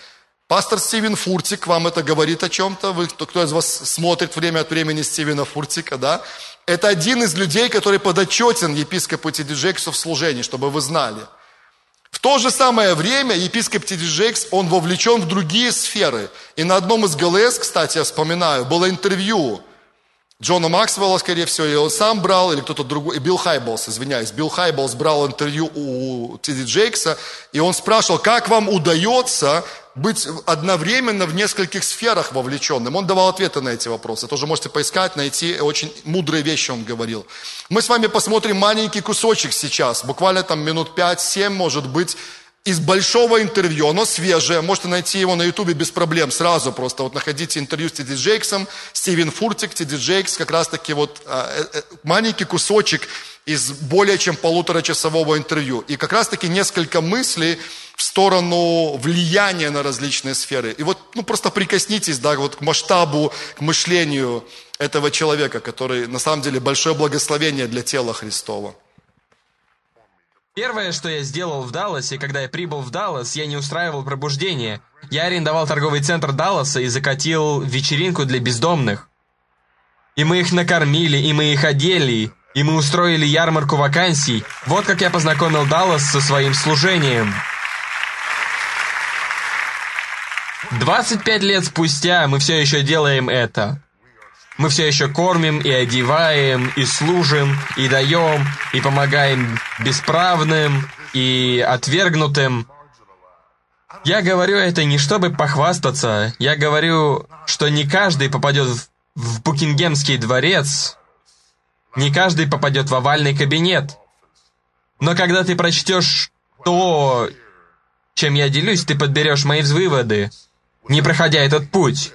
Пастор Стивен Фуртик, вам это говорит о чем-то? Вы, кто из вас смотрит время от времени Стивена Фуртика, да? Это один из людей, который подотчетен епископу Тиди Джексу в служении, чтобы вы знали – в то же самое время епископ Ти Ди Джейкс, он вовлечен в другие сферы. И на одном из ГЛС, кстати, я вспоминаю, было интервью Джона Максвелла, скорее всего, и он сам брал, или кто-то другой, и Билл Хайбелс, извиняюсь, Билл Хайбелс брал интервью у Ти Ди Джейкса, и он спрашивал, как вам удается быть одновременно в нескольких сферах вовлеченным. Он давал ответы на эти вопросы. Тоже можете поискать, найти. Очень мудрые вещи он говорил. Мы с вами посмотрим маленький кусочек сейчас, буквально там минут 5-7, может быть, из большого интервью, оно свежее, можете найти его на ютубе без проблем, сразу просто вот находите интервью с Тиди Джейксом, Стивен Фуртик, Тиди Джейкс, как раз таки вот а, э, э, маленький кусочек из более чем полуторачасового интервью. И как раз таки несколько мыслей в сторону влияния на различные сферы. И вот ну, просто прикоснитесь да, вот к масштабу, к мышлению этого человека, который на самом деле большое благословение для тела Христова. Первое, что я сделал в Далласе, когда я прибыл в Даллас, я не устраивал пробуждение. Я арендовал торговый центр Далласа и закатил вечеринку для бездомных. И мы их накормили, и мы их одели, и мы устроили ярмарку вакансий. Вот как я познакомил Даллас со своим служением. 25 лет спустя мы все еще делаем это. Мы все еще кормим и одеваем, и служим, и даем, и помогаем бесправным и отвергнутым. Я говорю это не чтобы похвастаться, я говорю, что не каждый попадет в Букингемский дворец, не каждый попадет в овальный кабинет. Но когда ты прочтешь то, чем я делюсь, ты подберешь мои выводы, не проходя этот путь.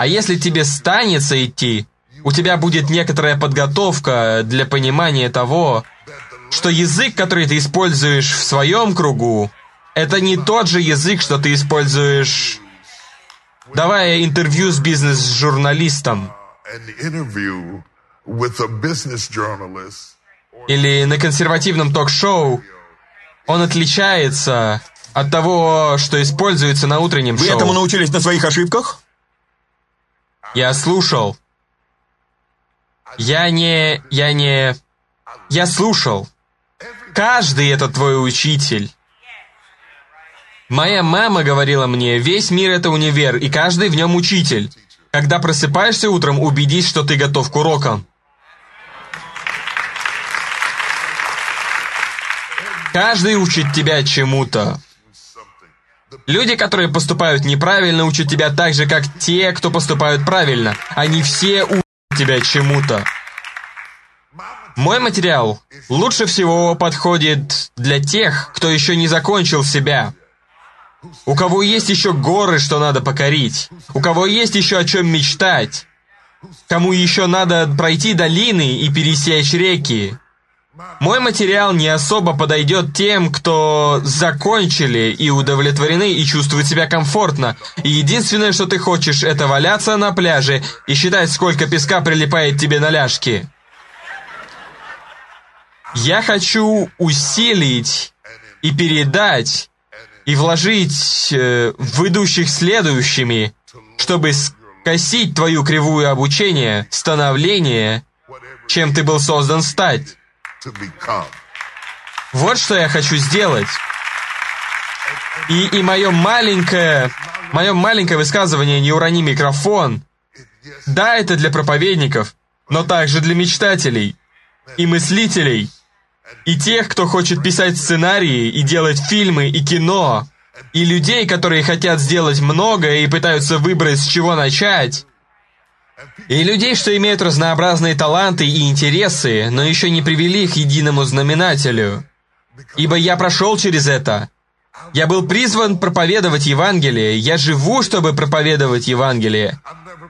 А если тебе станется идти, у тебя будет некоторая подготовка для понимания того, что язык, который ты используешь в своем кругу, это не тот же язык, что ты используешь, давая интервью с бизнес-журналистом. Или на консервативном ток-шоу. Он отличается от того, что используется на утреннем Вы шоу. Вы этому научились на своих ошибках? Я слушал. Я не... Я не... Я слушал. Каждый это твой учитель. Моя мама говорила мне, весь мир это универ, и каждый в нем учитель. Когда просыпаешься утром, убедись, что ты готов к урокам. Каждый учит тебя чему-то. Люди, которые поступают неправильно, учат тебя так же, как те, кто поступают правильно. Они все учат тебя чему-то. Мой материал лучше всего подходит для тех, кто еще не закончил себя. У кого есть еще горы, что надо покорить. У кого есть еще о чем мечтать. Кому еще надо пройти долины и пересечь реки. Мой материал не особо подойдет тем, кто закончили и удовлетворены и чувствуют себя комфортно. И единственное, что ты хочешь, это валяться на пляже и считать, сколько песка прилипает тебе на ляжки. Я хочу усилить и передать и вложить э, в идущих следующими, чтобы скосить твою кривую обучение, становление, чем ты был создан стать. Вот что я хочу сделать. И, и мое маленькое, мое маленькое высказывание «Не урони микрофон». Да, это для проповедников, но также для мечтателей и мыслителей, и тех, кто хочет писать сценарии и делать фильмы и кино, и людей, которые хотят сделать многое и пытаются выбрать, с чего начать, и людей, что имеют разнообразные таланты и интересы, но еще не привели их к единому знаменателю. Ибо я прошел через это. Я был призван проповедовать Евангелие. Я живу, чтобы проповедовать Евангелие.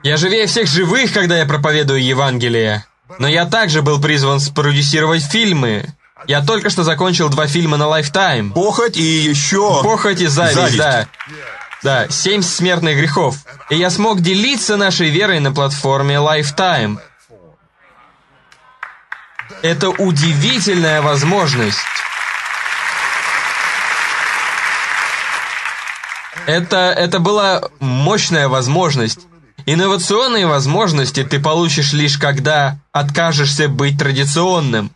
Я живее всех живых, когда я проповедую Евангелие. Но я также был призван спродюсировать фильмы. Я только что закончил два фильма на Lifetime. Похоть и еще... Похоть и зависть, Зависть. да. Да, семь смертных грехов. И я смог делиться нашей верой на платформе Lifetime. Это удивительная возможность. Это, это была мощная возможность. Инновационные возможности ты получишь лишь когда откажешься быть традиционным.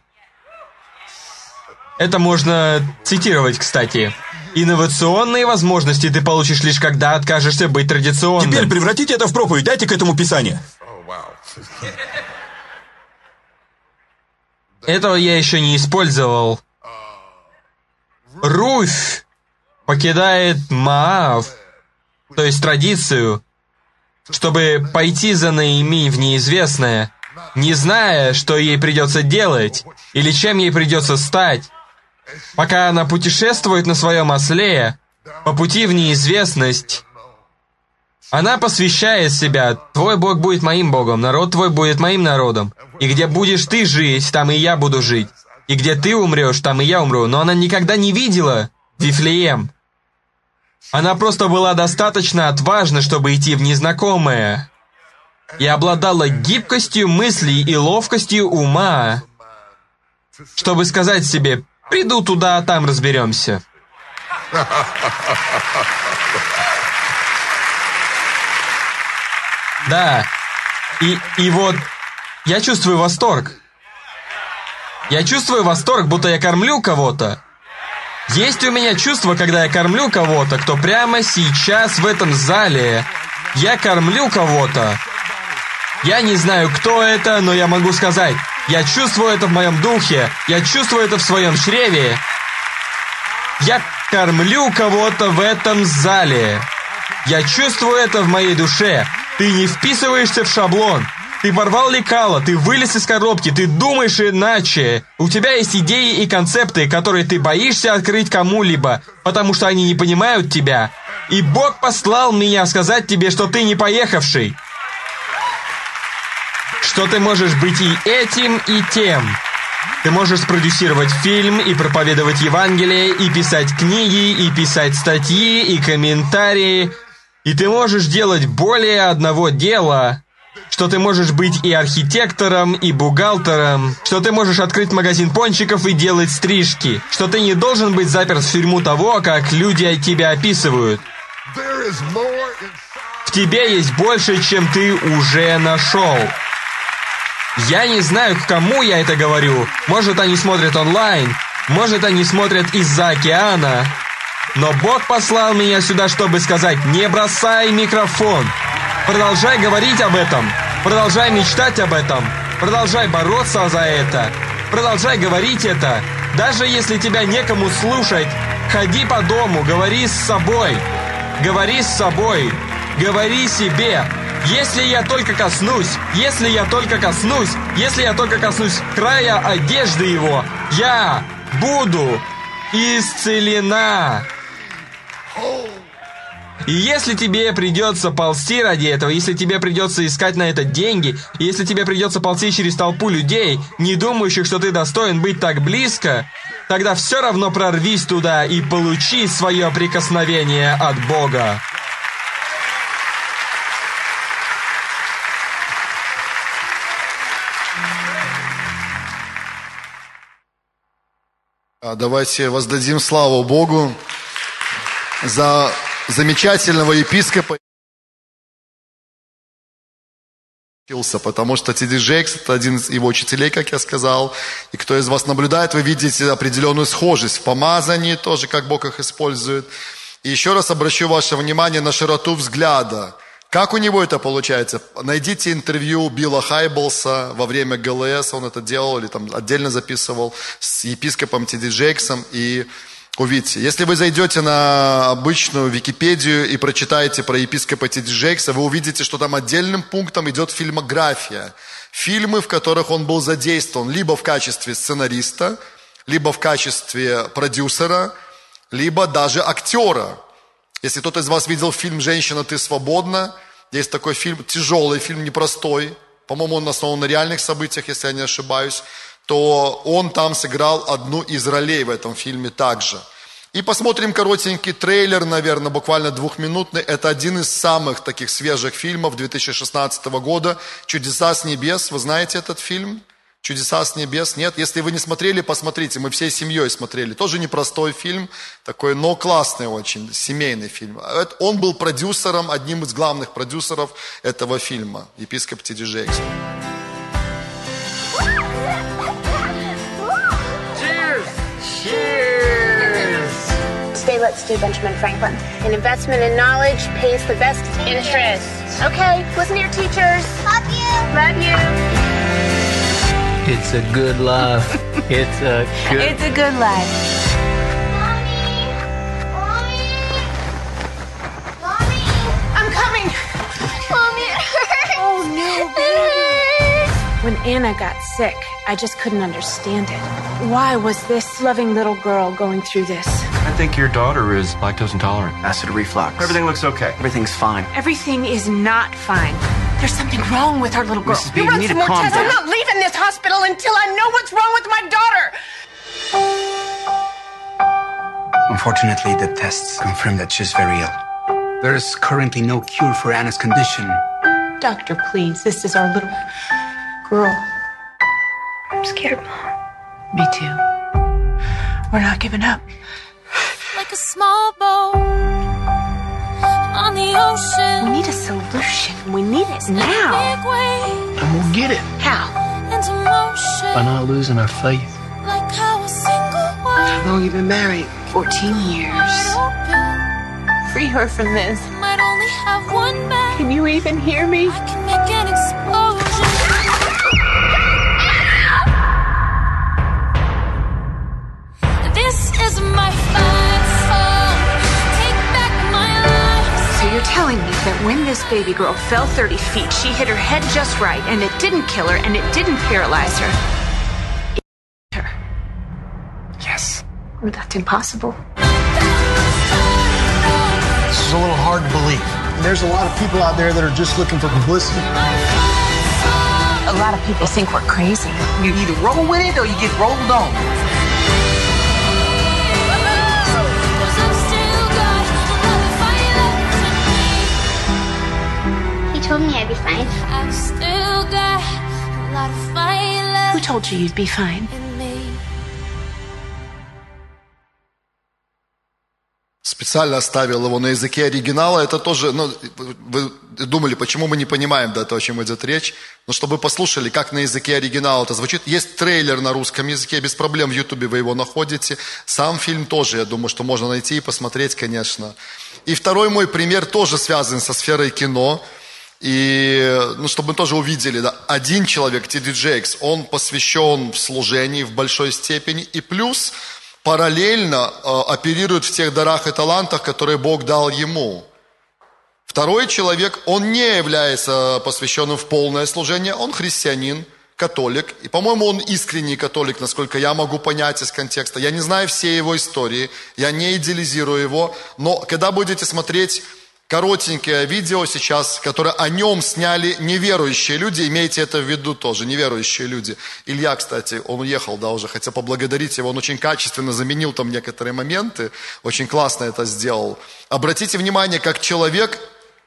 Это можно цитировать, кстати. Инновационные возможности ты получишь лишь когда откажешься быть традиционным. Теперь превратите это в проповедь, дайте к этому писание. Этого я еще не использовал. Руфь покидает Маав, то есть традицию, чтобы пойти за Наими в неизвестное, не зная, что ей придется делать или чем ей придется стать. Пока она путешествует на своем осле, по пути в неизвестность, она посвящает себя. Твой Бог будет моим Богом, народ твой будет моим народом. И где будешь ты жить, там и я буду жить. И где ты умрешь, там и я умру. Но она никогда не видела Вифлеем. Она просто была достаточно отважна, чтобы идти в незнакомое. И обладала гибкостью мыслей и ловкостью ума, чтобы сказать себе «приду туда, а там разберемся». Да. И, и вот я чувствую восторг. Я чувствую восторг, будто я кормлю кого-то. Есть у меня чувство, когда я кормлю кого-то, кто прямо сейчас в этом зале. Я кормлю кого-то. Я не знаю, кто это, но я могу сказать. Я чувствую это в моем духе. Я чувствую это в своем чреве. Я кормлю кого-то в этом зале. Я чувствую это в моей душе. Ты не вписываешься в шаблон. Ты порвал лекало, ты вылез из коробки, ты думаешь иначе. У тебя есть идеи и концепты, которые ты боишься открыть кому-либо, потому что они не понимают тебя. И Бог послал меня сказать тебе, что ты не поехавший. Что ты можешь быть и этим, и тем. Ты можешь спродюсировать фильм и проповедовать Евангелие, и писать книги, и писать статьи, и комментарии. И ты можешь делать более одного дела, что ты можешь быть и архитектором, и бухгалтером, что ты можешь открыть магазин пончиков и делать стрижки, что ты не должен быть заперт в тюрьму того, как люди тебя описывают. В тебе есть больше, чем ты уже нашел. Я не знаю, к кому я это говорю. Может, они смотрят онлайн. Может, они смотрят из-за океана, но Бог послал меня сюда, чтобы сказать, не бросай микрофон. Продолжай говорить об этом. Продолжай мечтать об этом. Продолжай бороться за это. Продолжай говорить это. Даже если тебя некому слушать, ходи по дому, говори с собой. Говори с собой. Говори себе. Если я только коснусь, если я только коснусь, если я только коснусь края одежды его, я буду исцелена. И если тебе придется ползти ради этого, если тебе придется искать на это деньги, если тебе придется ползти через толпу людей, не думающих, что ты достоин быть так близко, тогда все равно прорвись туда и получи свое прикосновение от Бога. Давайте воздадим славу Богу за замечательного епископа. Потому что Тиди Джейкс, это один из его учителей, как я сказал. И кто из вас наблюдает, вы видите определенную схожесть в помазании тоже, как Бог их использует. И еще раз обращу ваше внимание на широту взгляда. Как у него это получается? Найдите интервью Билла Хайблса во время ГЛС, он это делал или там отдельно записывал с епископом Тиди Джейксом и увидите. Если вы зайдете на обычную Википедию и прочитаете про епископа Тиди Джейкса, вы увидите, что там отдельным пунктом идет фильмография. Фильмы, в которых он был задействован либо в качестве сценариста, либо в качестве продюсера, либо даже актера. Если кто-то из вас видел фильм «Женщина, ты свободна», есть такой фильм, тяжелый фильм, непростой, по-моему, он основан на реальных событиях, если я не ошибаюсь, то он там сыграл одну из ролей в этом фильме также. И посмотрим коротенький трейлер, наверное, буквально двухминутный. Это один из самых таких свежих фильмов 2016 года «Чудеса с небес». Вы знаете этот фильм? «Чудеса с небес». Нет? Если вы не смотрели, посмотрите. Мы всей семьей смотрели. Тоже непростой фильм, такой, но классный очень, семейный фильм. Он был продюсером, одним из главных продюсеров этого фильма, епископ Тиди let's do Benjamin Franklin. An investment in knowledge pays the best interest. Okay, listen to your teachers. Love you. Love you. It's a good life. it's a good. It's a good life. Mommy! Mommy! Mommy! I'm coming. Mommy, it hurts! Oh, no, It hurts! When Anna got sick, I just couldn't understand it. Why was this loving little girl going through this? I think your daughter is lactose intolerant. Acid reflux. Everything looks okay. Everything's fine. Everything is not fine. There's something wrong with our little girl. Mrs. B, you need to calm I'm not leaving this hospital until I know what's wrong with my daughter. Unfortunately, the tests confirm that she's very ill. There is currently no cure for Anna's condition. Doctor, please. This is our little girl. I'm scared, Mom. Me too. We're not giving up. Like a small boat on the ocean. We need a solution. We need it now. And we'll get it How? into motion. by not losing our faith. Like how a single word long you been married? 14 years. Free her from this. Might only have one man. Can you even hear me? You're telling me that when this baby girl fell 30 feet, she hit her head just right, and it didn't kill her, and it didn't paralyze her. It her. Yes. Or that's impossible. This is a little hard to believe. There's a lot of people out there that are just looking for publicity. A lot of people think we're crazy. You either roll with it or you get rolled on. Lot of fire Who told you you'd be fine? специально оставил его на языке оригинала. Это тоже, ну, вы думали, почему мы не понимаем, да, то, о чем идет речь. Но чтобы послушали, как на языке оригинала это звучит. Есть трейлер на русском языке, без проблем в Ютубе вы его находите. Сам фильм тоже, я думаю, что можно найти и посмотреть, конечно. И второй мой пример тоже связан со сферой кино. И, ну, чтобы мы тоже увидели, да, один человек, Джейкс, он посвящен в служении в большой степени. И плюс параллельно э, оперирует в тех дарах и талантах, которые Бог дал ему. Второй человек, он не является посвященным в полное служение, он христианин, католик. И, по-моему, он искренний католик, насколько я могу понять из контекста. Я не знаю все его истории, я не идеализирую его, но когда будете смотреть коротенькое видео сейчас, которое о нем сняли неверующие люди, имейте это в виду тоже, неверующие люди. Илья, кстати, он уехал, да, уже, хотел поблагодарить его, он очень качественно заменил там некоторые моменты, очень классно это сделал. Обратите внимание, как человек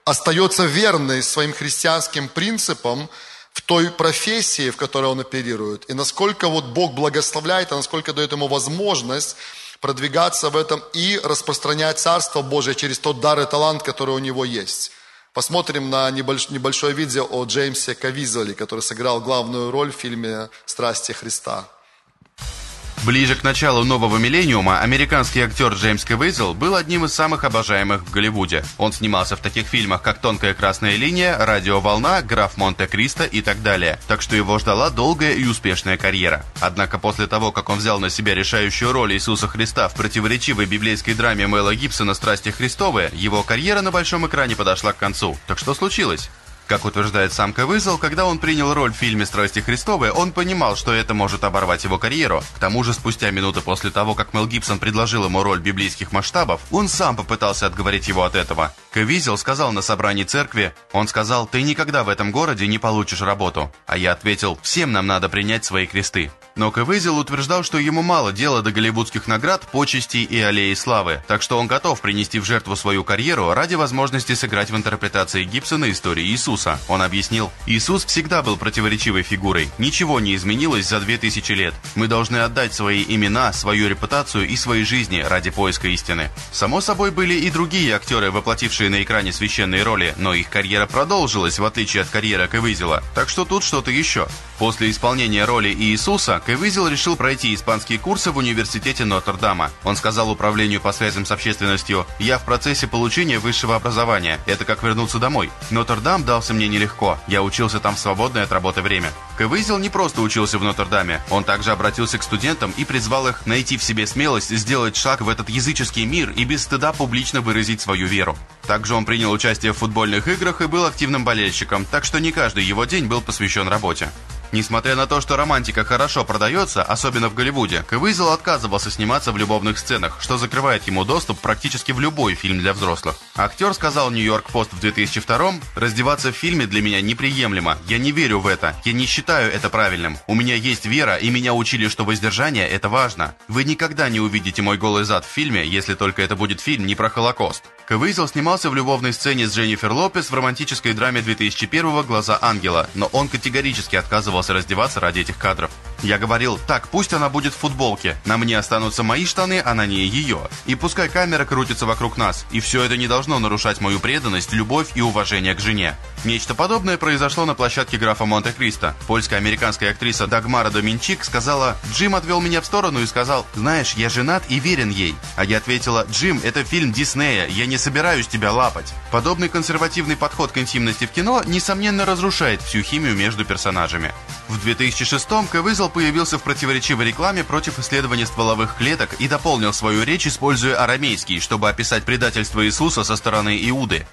остается верный своим христианским принципам в той профессии, в которой он оперирует, и насколько вот Бог благословляет, и насколько дает ему возможность продвигаться в этом и распространять Царство Божие через тот дар и талант, который у него есть. Посмотрим на небольшое видео о Джеймсе Кавизоле, который сыграл главную роль в фильме «Страсти Христа». Ближе к началу нового миллениума американский актер Джеймс Кавейзел был одним из самых обожаемых в Голливуде. Он снимался в таких фильмах, как «Тонкая красная линия», «Радиоволна», «Граф Монте-Кристо» и так далее. Так что его ждала долгая и успешная карьера. Однако после того, как он взял на себя решающую роль Иисуса Христа в противоречивой библейской драме Мэла Гибсона «Страсти Христовые», его карьера на большом экране подошла к концу. Так что случилось? Как утверждает сам Кавызл, когда он принял роль в фильме «Страсти Христовы», он понимал, что это может оборвать его карьеру. К тому же, спустя минуты после того, как Мел Гибсон предложил ему роль библейских масштабов, он сам попытался отговорить его от этого. Кавизел сказал на собрании церкви, он сказал, «Ты никогда в этом городе не получишь работу». А я ответил, «Всем нам надо принять свои кресты». Но Кавызел утверждал, что ему мало дела до голливудских наград, почестей и аллеи славы, так что он готов принести в жертву свою карьеру ради возможности сыграть в интерпретации Гибсона истории Иисуса. Он объяснил, Иисус всегда был противоречивой фигурой, ничего не изменилось за 2000 лет. Мы должны отдать свои имена, свою репутацию и свои жизни ради поиска истины. Само собой, были и другие актеры, воплотившие на экране священные роли, но их карьера продолжилась, в отличие от карьеры Кавызела. Так что тут что-то еще. После исполнения роли Иисуса, Кавизел решил пройти испанские курсы в университете Нотр-Дама. Он сказал управлению по связям с общественностью, «Я в процессе получения высшего образования. Это как вернуться домой. Нотр-Дам дался мне нелегко. Я учился там в свободное от работы время». Кавизел не просто учился в Нотр-Даме. Он также обратился к студентам и призвал их найти в себе смелость сделать шаг в этот языческий мир и без стыда публично выразить свою веру. Также он принял участие в футбольных играх и был активным болельщиком, так что не каждый его день был посвящен работе. Несмотря на то, что романтика хорошо продается, особенно в Голливуде, Кавизел отказывался сниматься в любовных сценах, что закрывает ему доступ практически в любой фильм для взрослых. Актер сказал Нью-Йорк Пост в 2002 «Раздеваться в фильме для меня неприемлемо. Я не верю в это. Я не считаю это правильным. У меня есть вера, и меня учили, что воздержание – это важно. Вы никогда не увидите мой голый зад в фильме, если только это будет фильм не про Холокост». Кавизел снимался в любовной сцене с Дженнифер Лопес в романтической драме 2001 «Глаза ангела», но он категорически отказывался раздеваться ради этих кадров. Я говорил, так, пусть она будет в футболке, на мне останутся мои штаны, а на ней ее. И пускай камера крутится вокруг нас, и все это не должно нарушать мою преданность, любовь и уважение к жене. Нечто подобное произошло на площадке графа Монте-Кристо. Польско-американская актриса Дагмара Доминчик сказала, Джим отвел меня в сторону и сказал, знаешь, я женат и верен ей. А я ответила, Джим, это фильм Диснея, я не собираюсь тебя лапать. Подобный консервативный подход к интимности в кино, несомненно, разрушает всю химию между персонажами. В 2006-м Кавизл появился в противоречивой рекламе против исследования стволовых клеток и дополнил свою речь, используя арамейский, чтобы описать предательство Иисуса со стороны Иуды.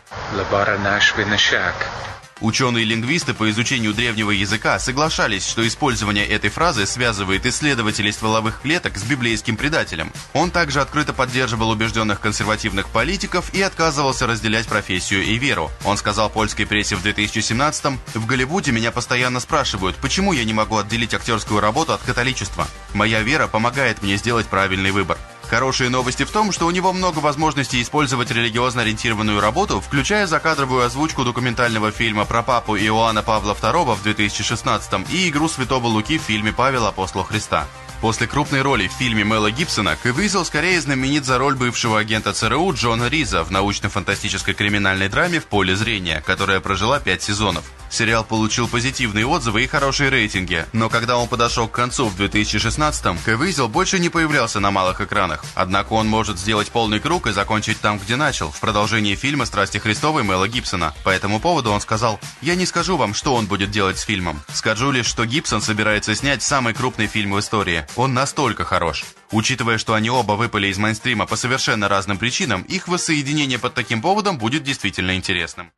Ученые-лингвисты по изучению древнего языка соглашались, что использование этой фразы связывает исследователей стволовых клеток с библейским предателем. Он также открыто поддерживал убежденных консервативных политиков и отказывался разделять профессию и веру. Он сказал польской прессе в 2017-м, «В Голливуде меня постоянно спрашивают, почему я не могу отделить актерскую работу от католичества. Моя вера помогает мне сделать правильный выбор. Хорошие новости в том, что у него много возможностей использовать религиозно ориентированную работу, включая закадровую озвучку документального фильма про папу Иоанна Павла II в 2016 и игру Святого Луки в фильме «Павел Апостол Христа». После крупной роли в фильме Мэла Гибсона Кэвизел скорее знаменит за роль бывшего агента ЦРУ Джона Риза в научно-фантастической криминальной драме «В поле зрения», которая прожила пять сезонов. Сериал получил позитивные отзывы и хорошие рейтинги, но когда он подошел к концу в 2016-м, Кэвизел больше не появлялся на малых экранах. Однако он может сделать полный круг и закончить там, где начал, в продолжении фильма «Страсти Христовой» Мэла Гибсона. По этому поводу он сказал, «Я не скажу вам, что он будет делать с фильмом. Скажу лишь, что Гибсон собирается снять самый крупный фильм в истории. Он настолько хорош. Учитывая, что они оба выпали из мейнстрима по совершенно разным причинам, их воссоединение под таким поводом будет действительно интересным.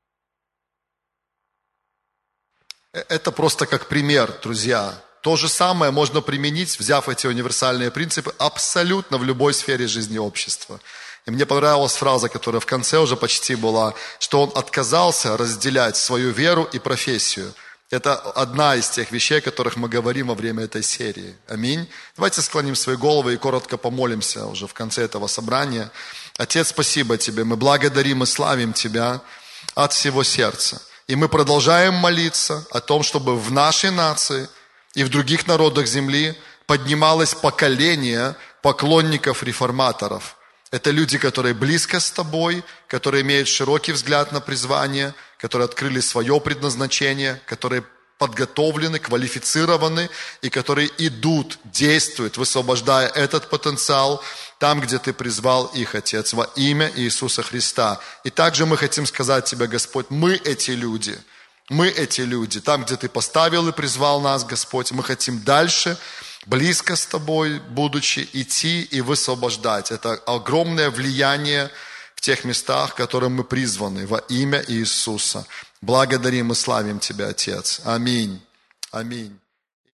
Э, Это просто как пример, друзья. То же самое можно применить, взяв эти универсальные принципы, абсолютно в любой сфере жизни общества. И мне понравилась фраза, которая в конце уже почти была, что он отказался разделять свою веру и профессию. Это одна из тех вещей, о которых мы говорим во время этой серии. Аминь. Давайте склоним свои головы и коротко помолимся уже в конце этого собрания. Отец, спасибо Тебе. Мы благодарим и славим Тебя от всего сердца. И мы продолжаем молиться о том, чтобы в нашей нации и в других народах земли поднималось поколение поклонников реформаторов. Это люди, которые близко с тобой, которые имеют широкий взгляд на призвание, которые открыли свое предназначение, которые подготовлены, квалифицированы и которые идут, действуют, высвобождая этот потенциал там, где Ты призвал их, Отец, во имя Иисуса Христа. И также мы хотим сказать Тебе, Господь, мы эти люди, мы эти люди, там, где Ты поставил и призвал нас, Господь, мы хотим дальше близко с Тобой, будучи, идти и высвобождать. Это огромное влияние в тех местах, которым мы призваны во имя Иисуса. Благодарим и славим Тебя, Отец. Аминь. Аминь.